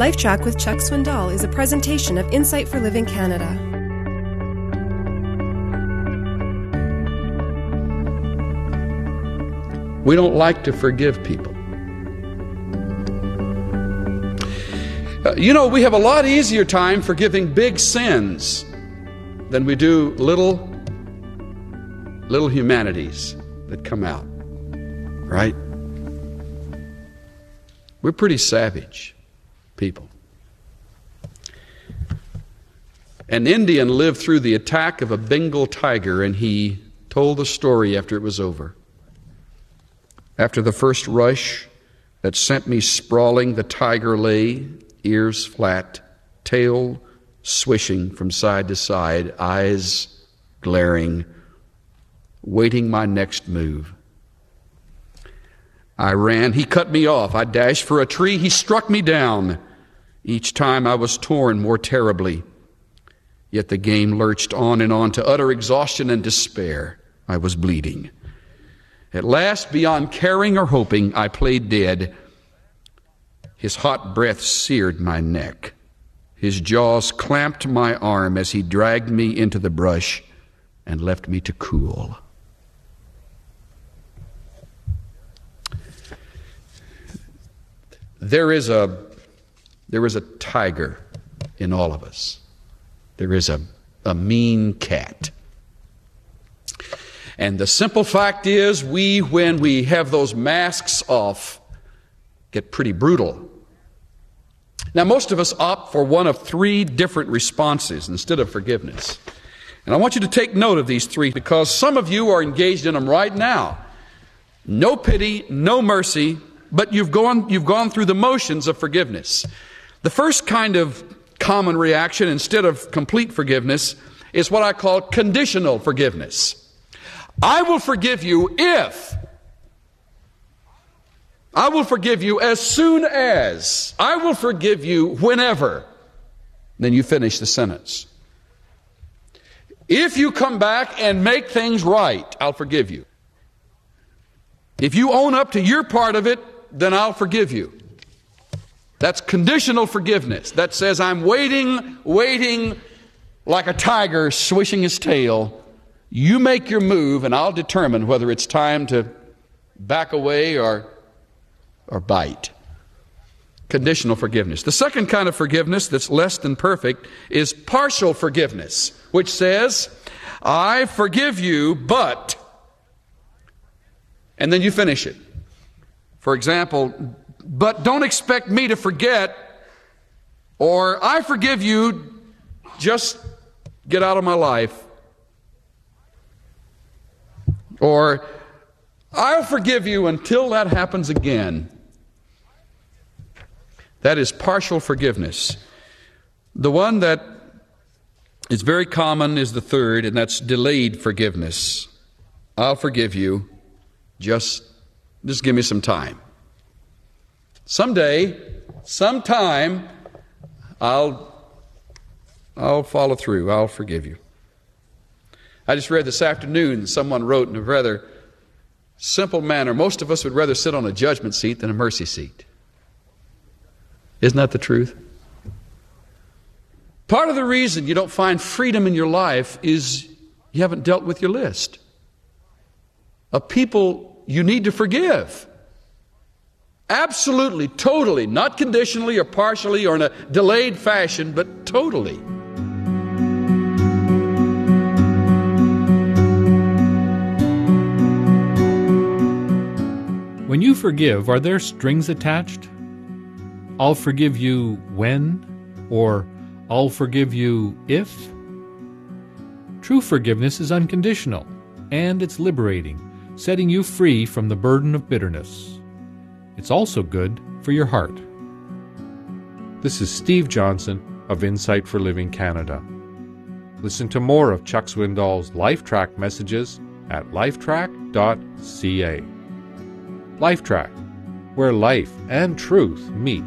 LifeTrac with Chuck Swindoll is a presentation of Insight for Living Canada. We don't like to forgive people. Uh, you know, we have a lot easier time forgiving big sins than we do little little humanities that come out. Right? We're pretty savage people. An Indian lived through the attack of a Bengal tiger and he told the story after it was over. After the first rush that sent me sprawling, the tiger lay, ears flat, tail swishing from side to side, eyes glaring, waiting my next move. I ran. He cut me off. I dashed for a tree. He struck me down. Each time I was torn more terribly. Yet the game lurched on and on to utter exhaustion and despair. I was bleeding. At last, beyond caring or hoping, I played dead. His hot breath seared my neck. His jaws clamped my arm as he dragged me into the brush and left me to cool. There is a there is a tiger in all of us. There is a, a mean cat. And the simple fact is, we, when we have those masks off, get pretty brutal. Now, most of us opt for one of three different responses instead of forgiveness. And I want you to take note of these three because some of you are engaged in them right now. No pity, no mercy, but you've gone, you've gone through the motions of forgiveness. The first kind of common reaction, instead of complete forgiveness, is what I call conditional forgiveness. I will forgive you if. I will forgive you as soon as. I will forgive you whenever. Then you finish the sentence. If you come back and make things right, I'll forgive you. If you own up to your part of it, then I'll forgive you. That's conditional forgiveness. That says, I'm waiting, waiting like a tiger swishing his tail. You make your move, and I'll determine whether it's time to back away or, or bite. Conditional forgiveness. The second kind of forgiveness that's less than perfect is partial forgiveness, which says, I forgive you, but. And then you finish it. For example, but don't expect me to forget, or I forgive you, just get out of my life. Or I'll forgive you until that happens again. That is partial forgiveness. The one that is very common is the third, and that's delayed forgiveness. I'll forgive you, just just give me some time. Someday, sometime, I'll, I'll follow through. I'll forgive you. I just read this afternoon, someone wrote in a rather simple manner most of us would rather sit on a judgment seat than a mercy seat. Isn't that the truth? Part of the reason you don't find freedom in your life is you haven't dealt with your list of people you need to forgive. Absolutely, totally, not conditionally or partially or in a delayed fashion, but totally. When you forgive, are there strings attached? I'll forgive you when, or I'll forgive you if? True forgiveness is unconditional, and it's liberating setting you free from the burden of bitterness. It's also good for your heart. This is Steve Johnson of Insight for Living Canada. Listen to more of Chuck Swindoll's LifeTrac messages at lifetrac.ca. LifeTrac, where life and truth meet.